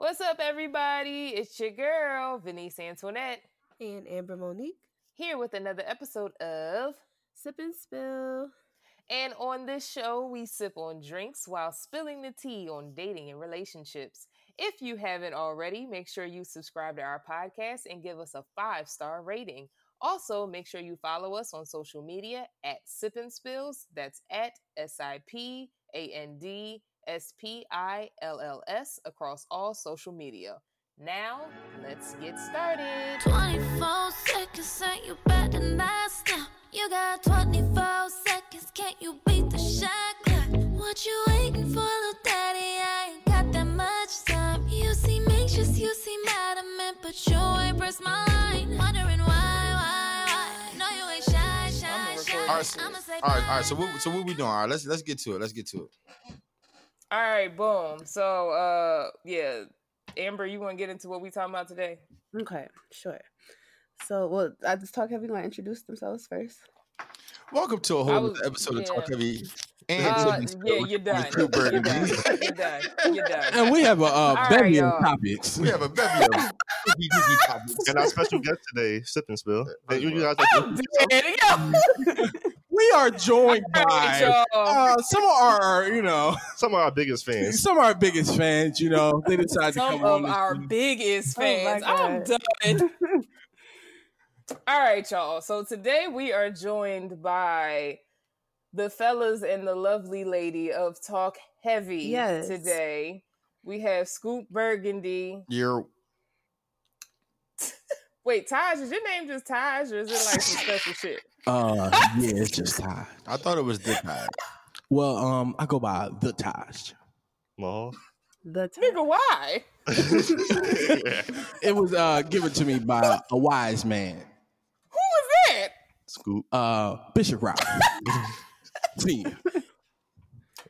What's up, everybody? It's your girl, Venice Antoinette, and Amber Monique here with another episode of Sip and Spill. And on this show, we sip on drinks while spilling the tea on dating and relationships. If you haven't already, make sure you subscribe to our podcast and give us a five star rating. Also, make sure you follow us on social media at Sip and Spills. That's at S I P A N D S P I L L S across all social media. Now, let's get started. 24 seconds and you better not stop. You got 24 seconds, can't you beat the shot clock? What you waiting for, little daddy? I ain't got that much time. You seem anxious, you seem adamant, but you ain't pressed my line. Wondering why, why, why? No, you ain't shy, shy, shy. All right, so, all right, all right. So what, so what we doing? All right, let's let's get to it. Let's get to it. All right, boom. So, uh, yeah, Amber, you want to get into what we talking about today? Okay, sure. So, well, I just talk heavy. Want to introduce themselves first? Welcome to a whole was, episode yeah. of Talk Heavy. And uh, yeah, you're done. You're done. you're done. You're done. And we have a uh, bevy right, of topics. We have a bevy of topics. And our special guest today, Sip and Spill. And you guys like oh, we are joined by uh, some of our, you know, some of our biggest fans. Some of our biggest fans, you know, they decided some to come of our biggest oh fans. Oh I'm done. All right, y'all. So today we are joined by the fellas and the lovely lady of Talk Heavy. Yes. Today we have Scoop Burgundy. You're Wait, Taj, is your name just Taj, or is it like some special shit? Uh, yeah, it's just Taj. I thought it was the Taj. Well, um, I go by the Taj. Well, the Taj. Nigga, why? it was uh given to me by a wise man. Who was that? Scoop. Uh, Bishop Rock. See.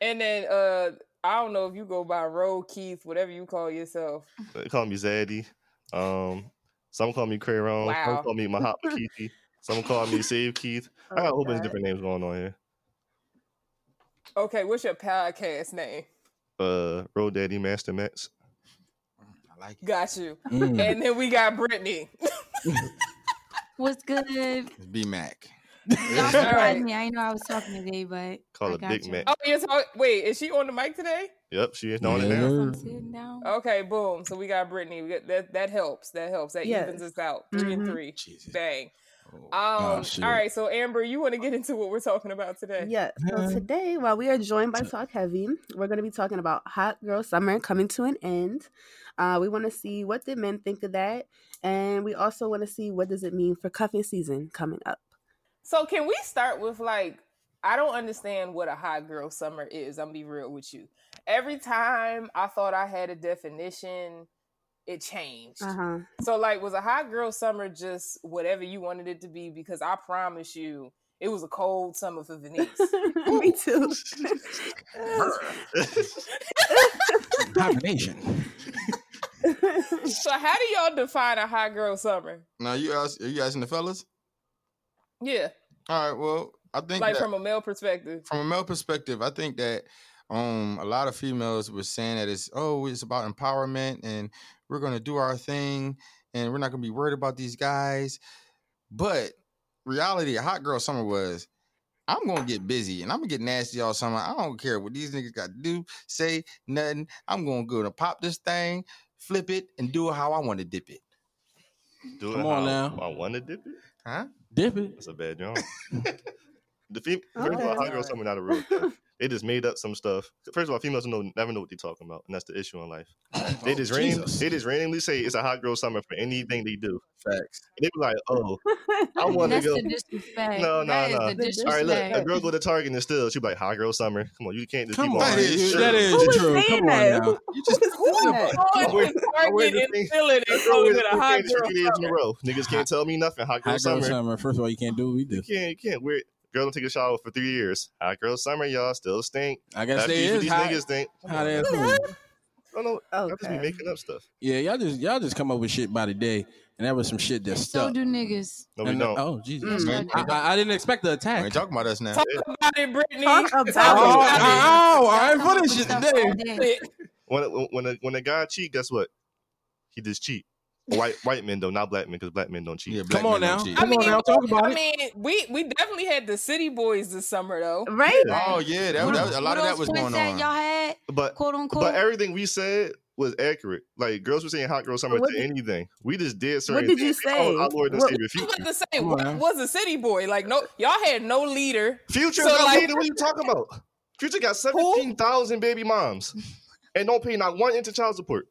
And then uh, I don't know if you go by Roe Keith, whatever you call yourself. They call me Zaddy. Um, some call me Crayon. Wow. Some call me Mahop Keithy. Some call me Save Keith. Oh, I got a whole bunch of different names going on here. Okay, what's your podcast name? Uh, Road Daddy Master Max. I like it. Got you. Mm. And then we got Brittany. What's good? B Mac. Y'all surprised me. I know I was talking today, but call it Big Mac. Oh, yes. Wait, is she on the mic today? Yep, she is on it now. Okay, boom. So we got Brittany. We got, that that helps. That helps. That yes. evens us out. 3 mm-hmm. and three. Jesus. Bang. Oh, um, oh, all right, so Amber, you want to get into what we're talking about today? Yes. So today, while we are joined by Talk Heavy, we're going to be talking about Hot Girl Summer coming to an end. Uh, we want to see what did men think of that, and we also want to see what does it mean for cuffing season coming up. So can we start with like I don't understand what a hot girl summer is. I'm gonna be real with you. Every time I thought I had a definition, it changed. Uh-huh. So like was a hot girl summer just whatever you wanted it to be because I promise you it was a cold summer for Venice. Me too. Combination. so how do y'all define a hot girl summer? Now you ask, are you asking the fellas? Yeah. All right. Well, I think like from a male perspective. From a male perspective, I think that um a lot of females were saying that it's oh it's about empowerment and we're gonna do our thing and we're not gonna be worried about these guys. But reality, a hot girl summer was I'm gonna get busy and I'm gonna get nasty all summer. I don't care what these niggas got to do, say nothing. I'm gonna go to pop this thing, flip it, and do it how I want to dip it. Do Come it on now. I want to dip it. Huh? Dip it. That's a bad job. the fem- first hot girl summer not a real thing. They just made up some stuff. First of all, females know never know what they're talking about, and that's the issue in life. Oh, they just oh, ran, they just randomly say it's a hot girl summer for anything they do. Facts. And they be like, "Oh, I want to go." No, no, no. All right, look, a girl go to Target and still she be like, "Hot girl summer." Come on, you can't just Come keep on, that is, that is true. Come on now. You just Target and feeling it calling it a hot girl summer. Niggas can't tell me nothing. Hot girl summer. First of all, you can't do what we do. You can't. You can't. We're girl don't take a shower for three years. Hot girl summer, y'all still stink. I guess they is these hot, niggas stink. Hot ass I don't know. Okay. I just be making up stuff. Yeah, y'all just y'all just come up with shit by the day, and that was some shit that stuck. So do niggas. No, we don't. Oh, Jesus! Mm, I, I, didn't expect the attack. We ain't talking about us now. Talk about it, Brittany. Talk about it. Oh, oh, I ain't for this shit today. When when a, when a guy cheat, guess what? he just cheat. White white men though, not black men, because black men don't cheat. Yeah, black Come on men now. cheat. I Come mean, on now, talk about I it. mean, we we definitely had the city boys this summer though. Right? Oh yeah, that, that, a lot of that was going that on. y'all had, But quote unquote. but everything we said was accurate. Like girls were saying hot girl summer What to did- anything. We just did certain What did you things. We called say? Our Lord and What- Savior I was Future. about to say, Come what on. was a city boy? Like no, y'all had no leader. Future So, got like- leader. What are you talking about? Future got seventeen thousand baby moms and don't pay not one inch of child support.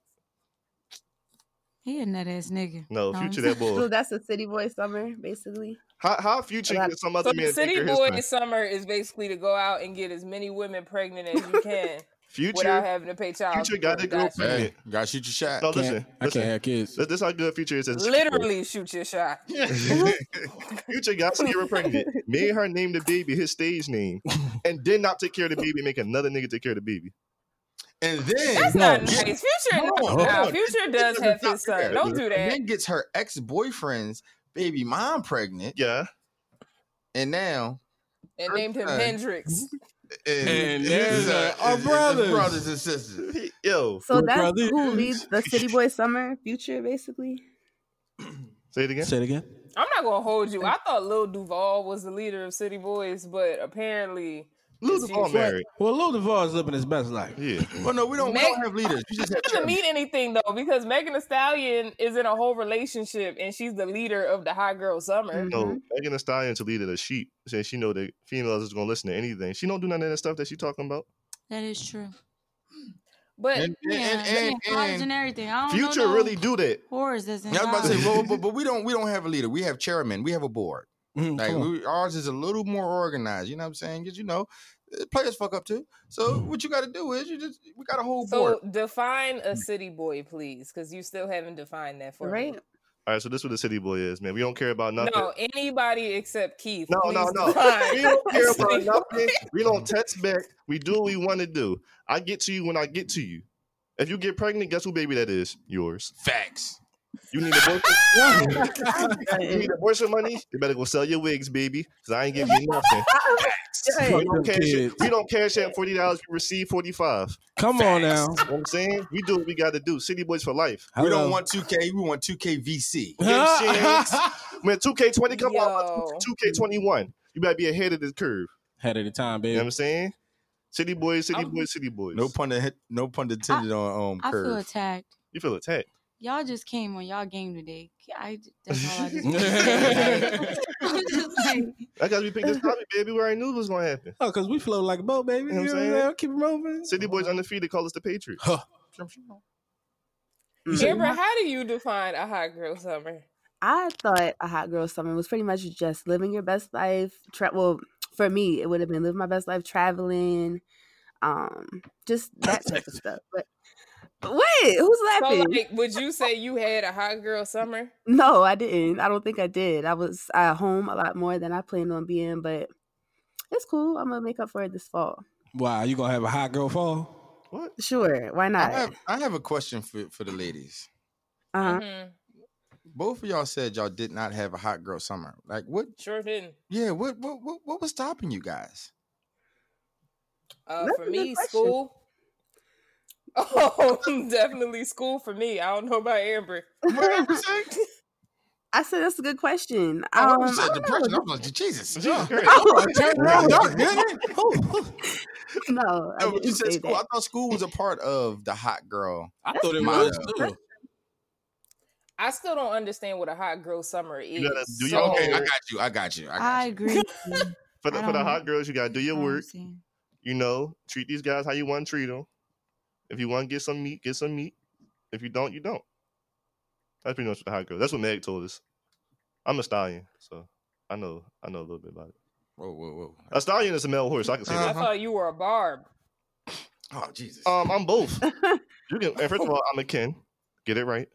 He a nut ass nigga. No, No, Future I'm that So boy. that's a city boy summer, basically. How, how Future A lot- get some other the man city care his boy summer is basically to go out and get as many women pregnant as you can without Future, having to pay child Future got support. that girl pregnant. Hey, gotta shoot your shot. No, Can't- listen, I listen. can't have kids. This, this how good Future is. as a city boy. Literally shoot your shot. Future got Ciara pregnant, made her name the baby his stage name, and did not take care of the baby, make another nigga take care of the baby. And then That's No, not nice. get- Future, no, on, nah, hold. Future does This have his son. fair. Don't do And that. then gets her ex boyfriend's baby mom pregnant, Yeah, and now And named him son. Hendrix. and, And there's his, our- uh, our his- his brothers. brothers and sisters. He- yo, So that's brothers. who leads the city boy summer future, basically. say it again. Say it again. I'm not gonna hold you. I thought Lil Duval was the leader of City Boys, but apparently Lil it's married. Well, Lil Duval is living his best life. Yeah, Well, no, we don't. we Meg- don't have leaders. We just have doesn't chairmen. mean anything though, because Megan Thee Stallion is in a whole relationship and she's the leader of the Hot Girl Summer. No, mm-hmm. Megan Thee Stallion to lead the sheep, saying she know that females is gonna listen to anything. She don't do none of that stuff that she talking about. That is true. But And, and, Yeah, and, and, and- and everything. I don't Future know no really do that. horrors that's Yeah, I was about to say, involved. well, but, but we don't we don't have a leader. We have chairmen. We have a board. Mhm, Like come we, ours is a little more organized. You know what I'm saying? Because you know, uh, players fuck up too. So what you got to do is you just we got a whole board. so define a city boy, please, because you still haven't defined that for Right? me. All right, so this is what the city boy is, man. We don't care about nothing. No, anybody except Keith. No, no, no. define We don't care about city nothing. We don't text back. We do what we want to do. I get to you when I get to you. If you get pregnant, guess who baby that is? Yours. Facts. You need abortion. you need abortion money. You better go sell your wigs, baby, because I ain't giving you nothing. Right. We don't cash. kids. We don't cash out forty dollars. We receive forty five. Come on now. You know what I'm saying? We do what we got to do. City boys for life. We Hello. don't want 2K. We want 2K VC. Man, two K twenty come Yo. out, two K twenty one. You better be ahead of this curve. Ahead of the time, You know what baby. I'm saying? City boys, city I'm- boys, city boys. No pun. to- No pun intended on um I feel attacked. You feel attacked. Y'all just came on y'all game today. I that's all I just. Just like, I got we picked this topic, baby. We already knew what was gonna happen. Oh, because we flow like a boat, baby. You know what I'm saying? know, Keep it moving. City boys undefeated. Call us the Patriots. Huh. Mhm. Amber, how do you define a hot girl summer? I thought a hot girl summer was pretty much just living your best life. Tra- well, for me, it would have been living my best life, traveling, um, just that type of stuff. But wait, who's So, laughing? like, would you say you had a hot girl summer? no, I didn't. I don't think I did. I was at home a lot more than I planned on being, but it's cool. I'm gonna make up for it this fall. Wow, you gonna have a hot girl fall? What? Sure, why I not? have I have a question for for the ladies. Uh-huh. Mhm. Both of y'all said y'all did not have a hot girl summer. Like what? Sure didn't. Yeah. What? What? What, what was stopping you guys? Uh, for me, question. school. Oh, definitely school for me. I don't know about Amber. What did you? I said that's a good question. I Um, I said depression. I'm like Jesus. Jesus Christ. Oh, Turn around, y'all did it? no, I No, you said say school. I thought school was a part of the hot girl. I thought it was too. I still don't understand what a hot girl summer is. gotta do so, your- Okay, I got you. I got you. I got I you. agree. For the, for the hot girls, you gotta do your work. You know, treat these guys how you want to treat them. If you want to get some meat, get some meat. If you don't, you don't. That's pretty much what the hot girl. That's what Meg told us. I'm a stallion, so I know I know a little bit about it. Whoa, whoa, whoa. A stallion is a male horse. I can say I that. Uh-huh. thought you were a barb. Oh Jesus. Um, I'm both. You can. And first of all, I'm a Ken. Get it right.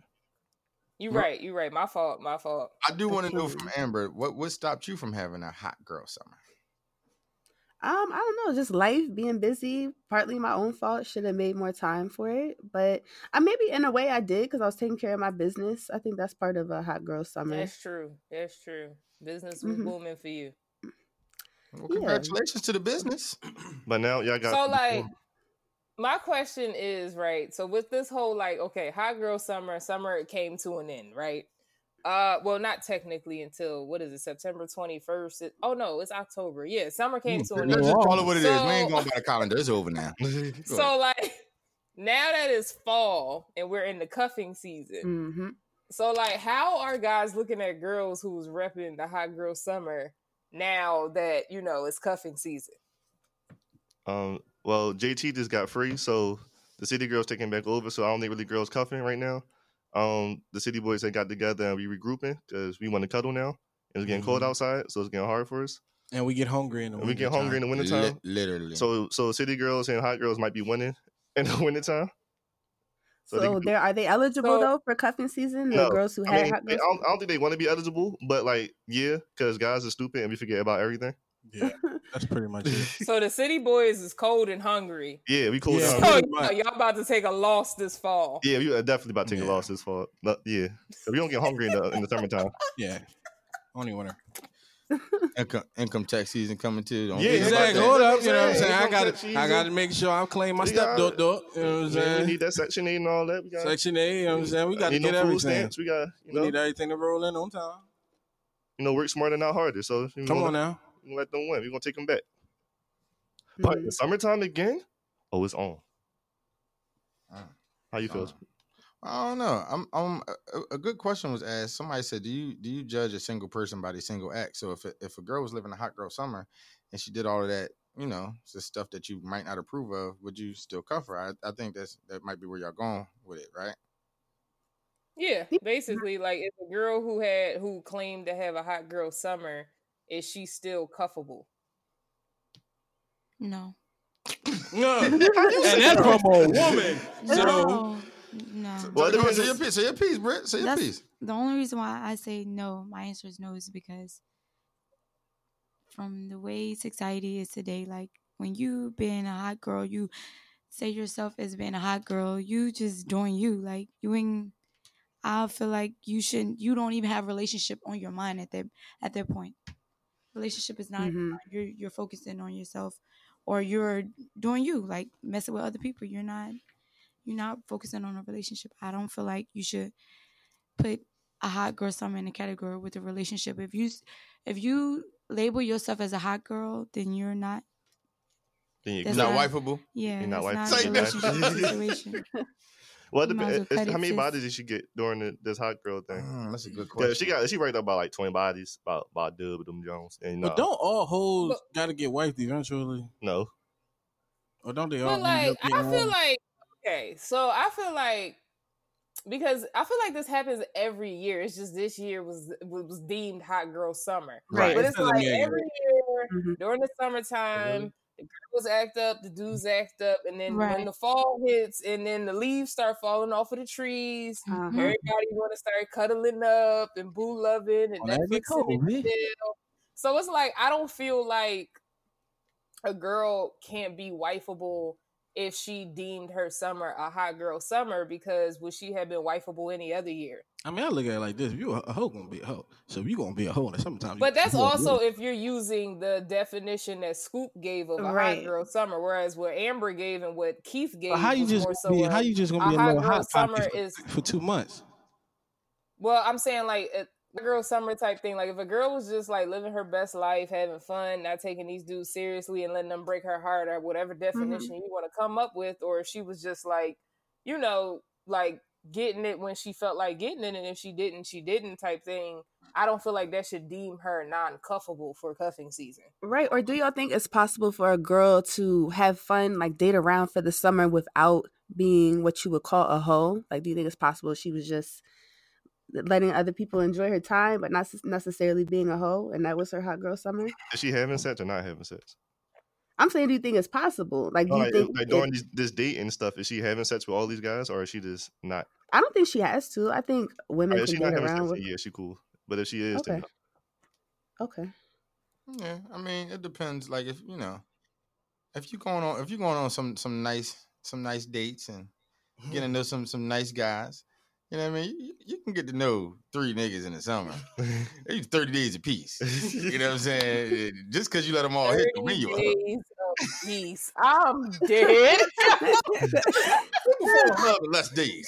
You Right. right. You right. My fault. My fault. I do want to know from Amber what what stopped you from having a hot girl summer. Um, I don't know, just life being busy, partly my own fault. Should have made more time for it, but I maybe in a way I did because I was taking care of my business. I think that's part of a hot girl summer. That's true. That's true. Business was Mhm. booming for you. Well, Yeah. congratulations to the business. But now y'all got. So like, my question is right. So with this whole like, okay, hot girl summer, summer came to an end, right? Uh, well, not technically until what is it, September twenty first? Oh no, it's October. Yeah, summer came to an end. just call it what it is. So- We ain't going by the calendar. It's over now. So like, now that it's fall and we're in the cuffing season, hmm so like, how are guys looking at girls who's repping the hot girl summer now that you know it's cuffing season? Um, well, JT just got free, so the city girls taking back over. So I don't think really girls cuffing right now. Um, the city boys had got together and we regrouping because we want to cuddle now. It's getting cold Mhm. outside, so it's getting hard for us. And we get hungry in the And we get hungry in the wintertime. Li- literally. So, so city girls and hot girls might be winning in the wintertime. So, So they- there are they eligible So- though for cuffing season? The No, girls who I, had mean, hot they- I, girls. don't, I don't think they want to be eligible, but like, yeah, because guys are stupid and we forget about everything. Yeah, that's pretty much it. So the city boys is cold and hungry. Yeah, we cool Yeah. So you know, y'all about to take a loss this fall. Yeah, we are definitely about to take Yeah. a loss this fall. But, yeah, if we don't get hungry in the in the summertime. Yeah, only winter. income, income tax season coming too. Don't Yeah, forget Exactly. Hold up. You know what I'm what I'm saying? I got Income to I got to make sure I claim my We step door door. You know what I'm Man, we saying? need that section eight and all that. We got Section A. You know what I'm saying? We got to need no get everything. stamps. We got you We know need everything to roll in on time. you know work smarter not harder. So Come on now. We gonna let them win. We are gonna take them back. But Mhm. the summertime again, oh, it's on. Mm. How you feel? Uh, I don't know. I'm. I'm. A, a good question was asked. Somebody said, "Do you do you judge a single person by their single act?" So if a, if a girl was living a hot girl summer, and she did all of that, you know, it's the stuff that you might not approve of, would you still cuff her? I, I think that's that might be where y'all going with it, right? Yeah, basically, like if a girl who had who claimed to have a hot girl summer, is she still cuffable? No. No. and that's from a woman. So no. No. Well, it depends say your piece. Say your piece, Britt. Say your That's- piece. The only reason why I say no, my answer is no, is because from the way society is today, like when you being a hot girl, you say yourself as being a hot girl, you just doing you. Like you ain't I feel like you shouldn't you don't even have relationship on your mind at that at that point. Relationship is not on your Mhm. you're you're focusing on yourself or you're doing you, like messing with other people. You're not you're not focusing on a relationship. I don't feel like you should put a hot girl summer in a category with a relationship. If you if you label yourself as a hot girl, then you're not. Then you That's Not not- wifeable. Yeah, You're not it's wife- not Say a that. relationship situation. well, it You might as depends. How many bodies did she get during the, this hot girl thing? Mm, that's a good Yeah, question. she got she racked up about like twenty bodies, by about dub them Jones. And no, But don't all hoes But- got to get wiped eventually? no. Or don't they all But like, I feel one? like okay, so I feel like because I feel like this happens every year. It's just this year was was deemed hot girl summer, Right. But it's Doesn't like every year Mhm. during the summertime, the girls act up, the dudes act up, and then when the fall hits, and then the leaves start falling off of the trees. Uh-huh. Everybody want to start cuddling up and boo loving and Oh, that'd be Netflixing cool, and So it's like I don't feel like a girl can't be wifeable if she deemed her summer a hot girl summer because would she have been wifeable any other year? I mean, I look at it like this: if you a hoe, gonna be a hoe. So if you gonna be a hoe in the summertime. But that's also if you're using the definition that Scoop gave of a Right. hot girl summer, whereas what Amber gave and what Keith gave But how you just so be, how you just gonna be a a hot little girl hot summer for, is for two months? Well, I'm saying like a girl summer type thing. Like if a girl was just like living her best life, having fun, not taking these dudes seriously, and letting them break her heart, or whatever mm-hmm. definition you want to come up with, or if she was just like, you know, like getting it when she felt like getting it, and if she didn't, she didn't type thing. I don't feel like that should deem her non-cuffable for cuffing season. Right. Or do y'all think it's possible for a girl to have fun, like date around for the summer without being what you would call a hoe? Like, do you think it's possible she was just letting other people enjoy her time, but not necessarily being a hoe, and that was her hot girl summer? Is she having sex or not having sex? I'm saying, do you think it's possible? Like, do you like, think? like during these, this date and stuff, is she having sex with all these guys, or is she just not? I don't think she has to. I think women Like, if can she not around sex, with. yeah, she cool. But if she is, Okay. then. Okay. Yeah, I mean, it depends. Like if you know, if you're going on, if you're going on some some nice some nice dates and getting to know some some nice guys, you know what I mean. You, you can get to know three niggas in the summer. They thirty days apiece. You know what I'm saying? Just because you let them all hit the 30 win you up. days peace. I'm dead. love less days.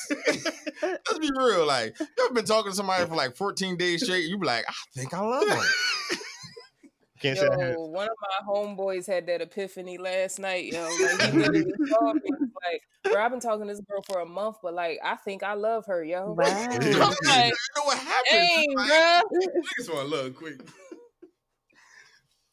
Let's be real. Like, you ever been talking to somebody for like 14 days straight? You be like, I think I love them. Can't say Yo, one of my homeboys had that epiphany last night. Yo, like he literally called me he was like, "Bro, I've been talking to this girl for a month, but like, I think I love her, yo." Wow. I'm like, you know what happened? "Dang, Like, bro." Niggas want love quick.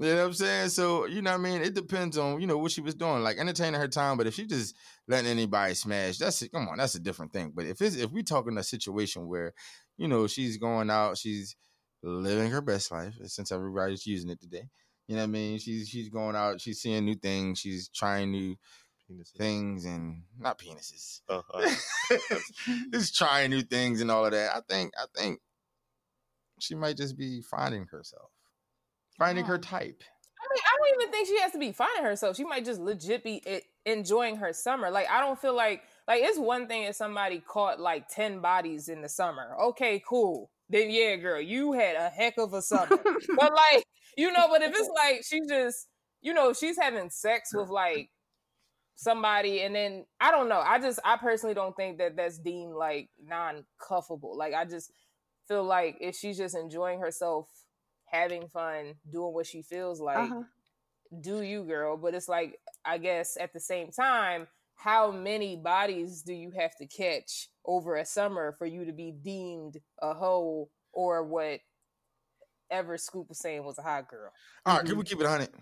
You know what I'm saying? So, you know what I mean? It depends on, you know, what she was doing, like entertaining her time. But if she just letting anybody smash, that's it. Come on, that's a different thing. But if it's if we talking a situation where, you know, she's going out, she's living her best life, since everybody's using it today. You know what I mean? She's she's going out, she's seeing new things, she's trying new Penis. things and not penises. Uh, just trying new things and all of that. I think I think she might just be finding herself. Finding her type. I mean, I don't even think she has to be finding herself. She might just legit be enjoying her summer. Like, I don't feel like like it's one thing if somebody caught like ten bodies in the summer. Okay, cool. Then yeah, girl, you had a heck of a summer. but like, you know, but if it's like she just, you know, she's having sex with like somebody, and then I don't know. I just, I personally don't think that that's deemed like non-cuffable. Like, I just feel like if she's just enjoying herself, having fun, doing what she feels like Uh-huh. do you girl but it's like i guess at the same time how many bodies do you have to catch over a summer for you to be deemed a hoe or what ever scoop was saying was a hot girl All right, can we keep it on it?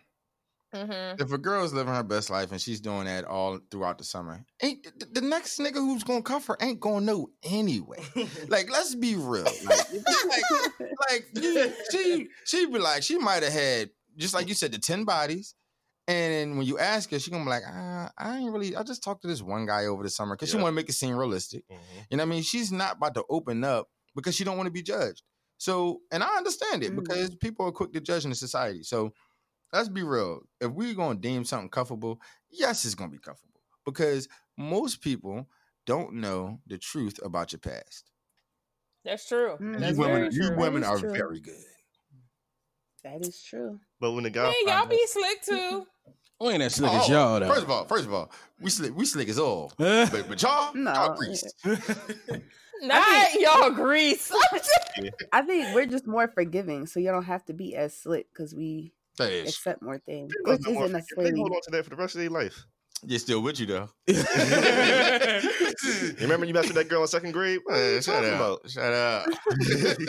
Mm-hmm. If a girl is living her best life and she's doing that all throughout the summer, ain't the, the next nigga who's gonna cuff her ain't gonna know anyway. like, let's be real. Like, like, like she she be like, she might have had just like you said, the ten bodies. And then when you ask her, she gonna be like, ah, I ain't really. I just talked to this one guy over the summer because she want to make it seem realistic. mhm. You know what I mean? She's not about to open up because she don't want to be judged. So, and I understand it Mhm. because people are quick to judge in the society. So, let's be real. If we're gonna deem something cuffable, yes, it's gonna be cuffable because most people don't know the truth about your past. that's true Mm. that's you very women, you women are true. very good. That is true. But when the guy, hey y'all be her- slick too We ain't as slick Oh, as y'all though. First of all, first of all, we slick, we slick as all. But, but y'all, No. y'all greased. not y'all grease I think we're just more forgiving, so you don't have to be as slick because we That is. accept more things, which don't want- isn't they hold on to that for the rest of their life. They're still with you though. You remember you messed with that girl in second grade? Man, Man, shut up. about? Shut up.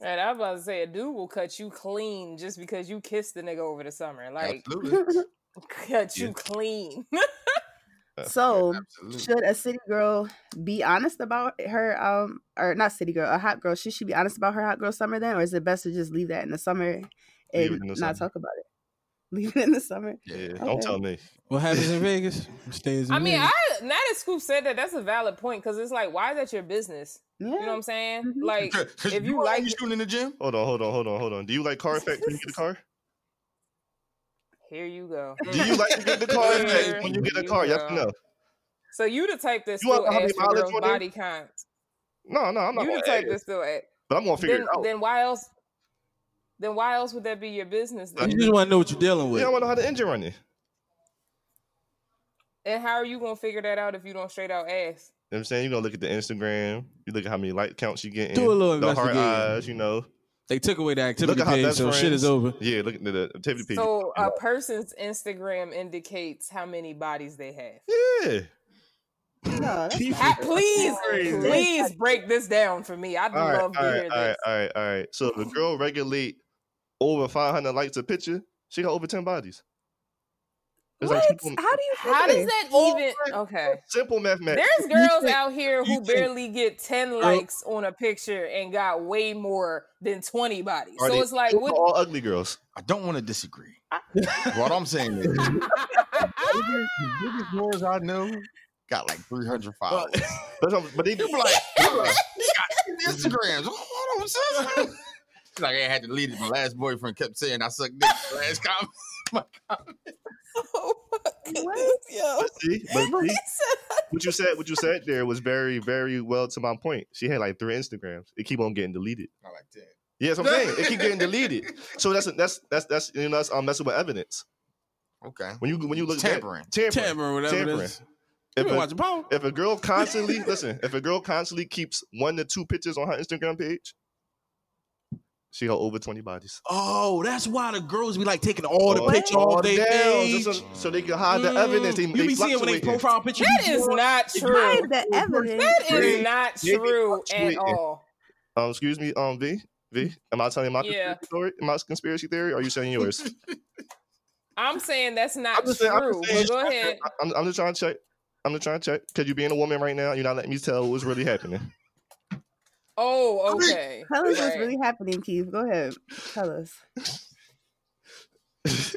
and i was about to say a dude will cut you clean just because you kissed the nigga over the summer like Absolutely. cut you Yeah. clean so, Absolutely. should a city girl be honest about her, um, or not city girl, a hot girl? Should she be honest about her hot girl summer then, or is it best to just leave that in the summer Leave and it not summer. talk about it? Leave it in the summer. Yeah, Okay. don't tell me. What happens in Vegas stays in I mean, Vegas. I now that Scoop said that, that's a valid point because it's like, why is that your business? Yeah. You know what I'm saying? Mhm. Like, if you know like you it- shooting in the gym, Hold on, hold on, hold on, hold on. Do you like car effect when you get a car? here you go. Do you like to get the car effect when you get a car? Yes or go. no? So you the type that You want still how many for mileage girls' body counts. No, no, I'm not You the gonna type that still ask. but I'm gonna figure Then, it out. then why else? Then why else would that be your business? Then? you just want to know what you're dealing with. You with. don't want to know how the engine running. And how are you gonna figure that out if you don't straight out ask? You know what I'm saying? You're gonna look at the Instagram, you look at how many like counts you getting. Do a little the hard eyes, you know. They took away the activity Look at how page, best so shit is over. Yeah, look at the, the activity page. So a person's Instagram indicates how many bodies they have. yeah. No, that's Ha- please, please break this down for me. I'd All right, love all to right, hear all right, this. all right, all right. So if a girl regulate over 500 likes a picture, she got over 10 bodies. It's what? like simple, How do you? How does that even? Okay. simple mathematics. There's girls out here who think- barely get 10 likes on a picture and got way more than 20 bodies. Are So they it's like, what? all ugly girls. I don't want to disagree. what I'm saying is, the biggest, girls I know got like 300 followers. But, but they do You be like, "Bruh, they got Instagrams. Hold on, sis. Like I had to delete it. My last boyfriend kept saying I suck dick. Last comment. My comment. oh my What? yo. see, but see, what you said, what you said there was very, very well to my point. She had like three Instagrams. It keep on getting deleted. I like 10. Yeah, that's what I'm saying. It keep getting deleted. So that's that's that's that's you know that's um messing with evidence. Okay. When you when you look Tampering. at tampering, Tampering, whatever tampering. is. If You been a, if a girl constantly listen, if a girl constantly keeps one to two pictures on her Instagram page, she got over twenty bodies. Oh, that's why the girls be like taking all the All- pictures all off their down, so, so they can hide the evidence. They, you they be seeing when they profile picture. That is not true. Hide the evidence. That is not true at all. Um, excuse me, um, V, V. Am I telling my Yeah. conspiracy story? My conspiracy theory? Or are you saying yours? I'm saying that's not I'm just saying- I'm true. just saying- go ahead. I'm, I'm just trying to check. I'm just trying to check because you being a woman right now, you're not letting me tell what's really happening. Oh, okay. Tell us what's really happening, Keith. Go ahead. Tell us. if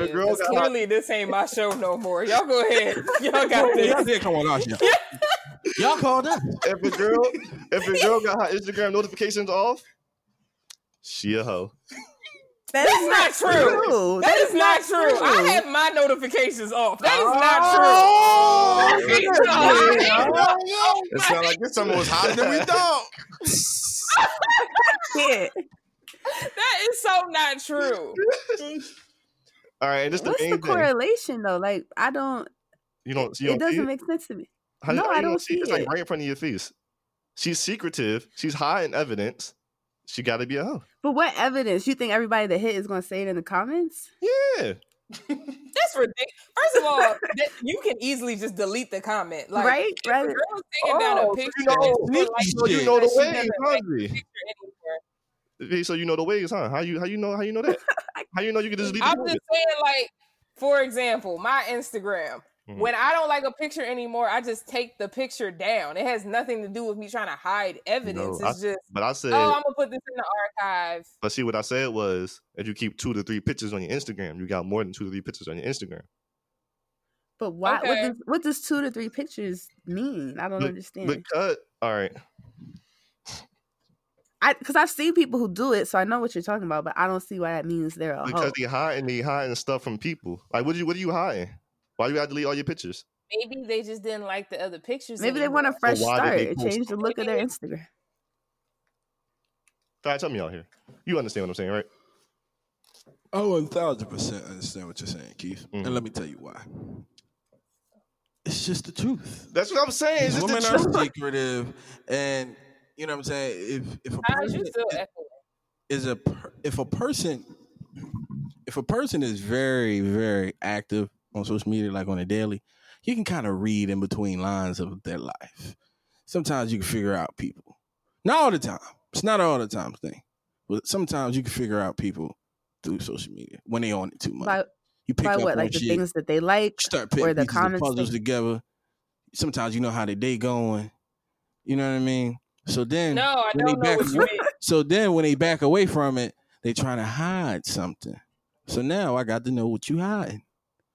a Yeah, girl 'cause got clearly this ain't my show no more. Y'all go ahead. Y'all got this. Y'all this. did come on, y'all. Y'all called us. if a girl if a girl got her Instagram notifications off, she a hoe. That That's is not true. That is not true. true. I have my notifications off. That is Oh, not true. It oh sounds like this summer was hotter than we thought. Yeah. That is so not true. All right, and this the What's main the thing. correlation though? Like I don't. You don't. You It don't doesn't it? make sense to me. How- no, how I don't see it. It's like right in front of your face. She's secretive. She's hiding evidence. She got to be a hoe. But what evidence? You think everybody that hit is going to say it in the comments? Yeah. That's ridiculous. First of all, that, you can easily just delete the comment. Like, right? if Right. a girl's taking down a Oh, so picture, you know, like so you know the that she ways, huh? like the V? picture anymore. V, So you know the ways, huh? How you how you know how you know that? How you know you can just leave I'm just saying, like, for example, my Instagram. Mhm. When I don't like a picture anymore, I just take the picture down. It has nothing to do with me trying to hide evidence. No, I- it's just, But I said, oh, I'm gonna put this in the archive. but see what I said was, if you keep two to three pictures on your Instagram, you got more than two to three pictures on your Instagram. But why? What, does, what does two to three pictures mean? I don't But- understand. Because all right, I because I've seen people who do it, so I know what you're talking about. But I don't see why that means they're a because hoe. they hiding, they hiding stuff from people. Like, what do you what are you hiding? Why you gotta delete all your pictures? Maybe they just didn't like the other pictures. Maybe they want a fresh why start. they It changed the look of their Instagram. All right, tell me out here. You understand what I'm saying, right? I one thousand percent understand what you're saying, Keith, Mhm. and let me tell you why. It's just the truth. That's what I'm saying. It's just Women the are truth. secretive, and you know what I'm saying. If if a person you is a if a person if a person is very very active on social media, like on a daily, you can kind of read in between lines of their life. Sometimes you can figure out people. Not all the time. It's not all the time thing, but sometimes you can figure out people through social media when they on it too much. By, you pick by up what? on Like the shit things that they like. start or the comments puzzles they- together. Sometimes you know how the day going. You know what I mean? So then No, I when don't know back what you away- mean. so then when they back away from it, they trying to hide something. So now I got to know what you hiding.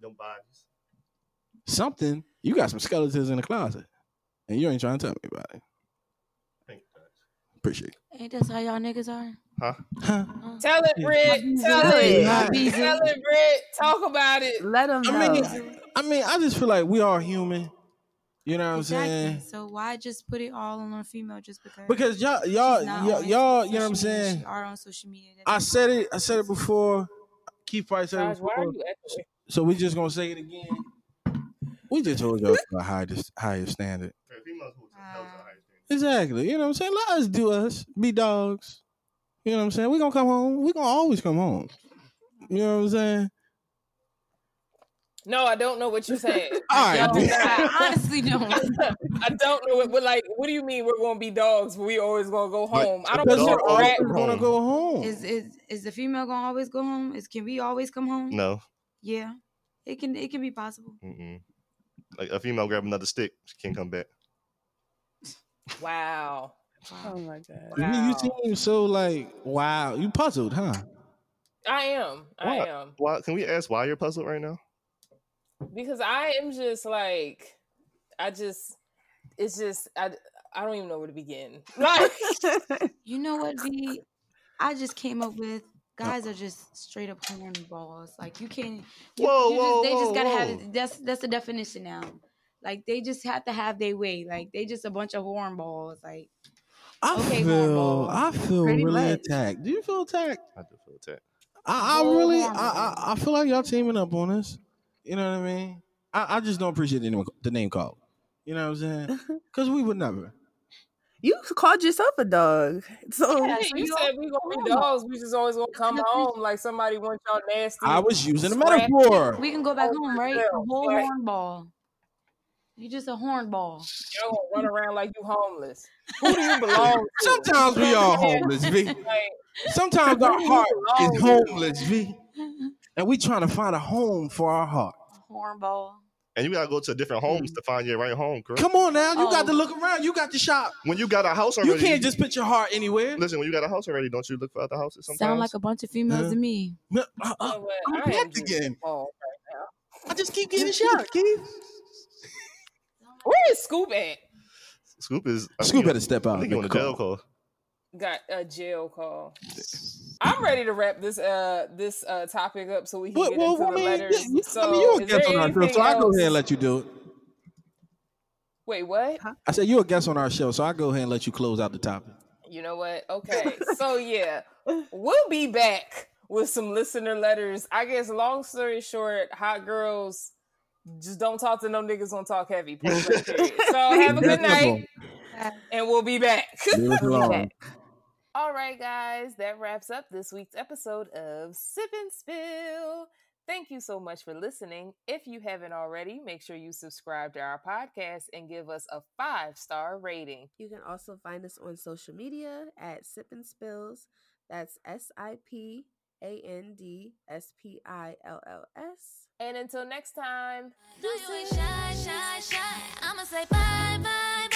Them bodies. Something. You got some skeletons in the closet. And you ain't trying to tell me about it. Thank you, guys. Appreciate it. Ain't that how y'all niggas are? Huh? Huh? Tell it, Britt. Tell Tell it. it. Tell it, Britt. Talk about it. Let them know. I mean, I mean, I just feel like we are human. You know what I'm saying? So why just put it all on a female just because? Because y'all, y'all, she's not y'all, y'all you know what I'm social media, saying? She are on social media. I said it. I said it before. Keith probably said it Taj, why are you echoing? So we just gonna say it again. We just told y'all a higher higher standard. Females who tell us the Exactly. You know what I'm saying? Let us do us. Be dogs. You know what I'm saying? We gonna come home. We gonna always come home. You know what I'm saying? No, I don't know what you're saying. All right. I don't, I honestly don't. I don't know what, but like, what do you mean we're gonna be dogs? But we always gonna go But- home? I don't Because know. we're Dog always Rat, always gonna go home. Is is is the female gonna always go home? Is can we always come home? No. Yeah, it can. It can be possible. Mm-mm. Like a female grab another stick, she can't come back. wow. oh my god. You- Wow. You seem so like wow. You puzzled, huh? I am. I am. Why? Can we ask why you're puzzled right now? Because I am just like, I just, it's just, I, I don't even know where to begin. Like, You know what, V? I just came up with. Guys are just straight up horn balls. Like you can't. You, Whoa, you whoa, just, They whoa, just gotta have it. That's that's the definition now. Like they just have to have their way. Like they just a bunch of horn balls. Like I Okay, feel hornball. I feel Pretty really much. attacked. Do you feel attacked? I do feel attacked. I, I really, I, I, I feel like y'all teaming up on us. You know what I mean? I, I just don't appreciate the name, the name call. You know what I'm saying? Because we would never. You called yourself a dog, so Yeah, you said we gonna be dogs. We just always gonna come home like somebody wants y'all nasty. I was using a metaphor. We can go back Oh, home, right? A yourself, whole right. hornball. You just a hornball. Y'all gonna run around like you homeless. Who do you belong to? Sometimes we are homeless, V. Like, Sometimes our heart belong is to? homeless, V. And we trying to find a home for our heart. Hornball. And you gotta go to different homes to find your right home, girl. Come on now, you got Oh. to look around. You got to shop. When you got a house already, You can't just put your heart anywhere. listen. When you got a house already, don't you look for other houses sometimes? Sound like a bunch of females Huh? to me. No, uh, uh, know? I'm I packed just again. appalled right now. I just keep getting shot, Keith. Where is Scoop at? Scoop is I think Scoop he- better step I out. think he on a Make a jail call. Call. Got a jail call. I'm ready to wrap this uh this uh topic up so we can Well, get well, into I the mean, letters. yeah, so I mean, you're a guest on our show, so I go ahead and let you do it. Wait, what? I said you're a guest on our show, so I go ahead and let you close out the topic. You know what? Okay. so yeah, we'll be back with some listener letters. I guess long story short, hot girls just don't talk to no niggas on talk heavy. point blank period. So have a good night and we'll be back. Leave us alone. All right, guys, that wraps up this week's episode of Sip and Spill. Thank you so much for listening. If you haven't already, make sure you subscribe to our podcast and give us a five star rating. you can also find us on social media at Sip and Spills. That's S I P A N D S P I L L S. And until next time, you ain't shy, shy, shy. I'ma say bye, bye,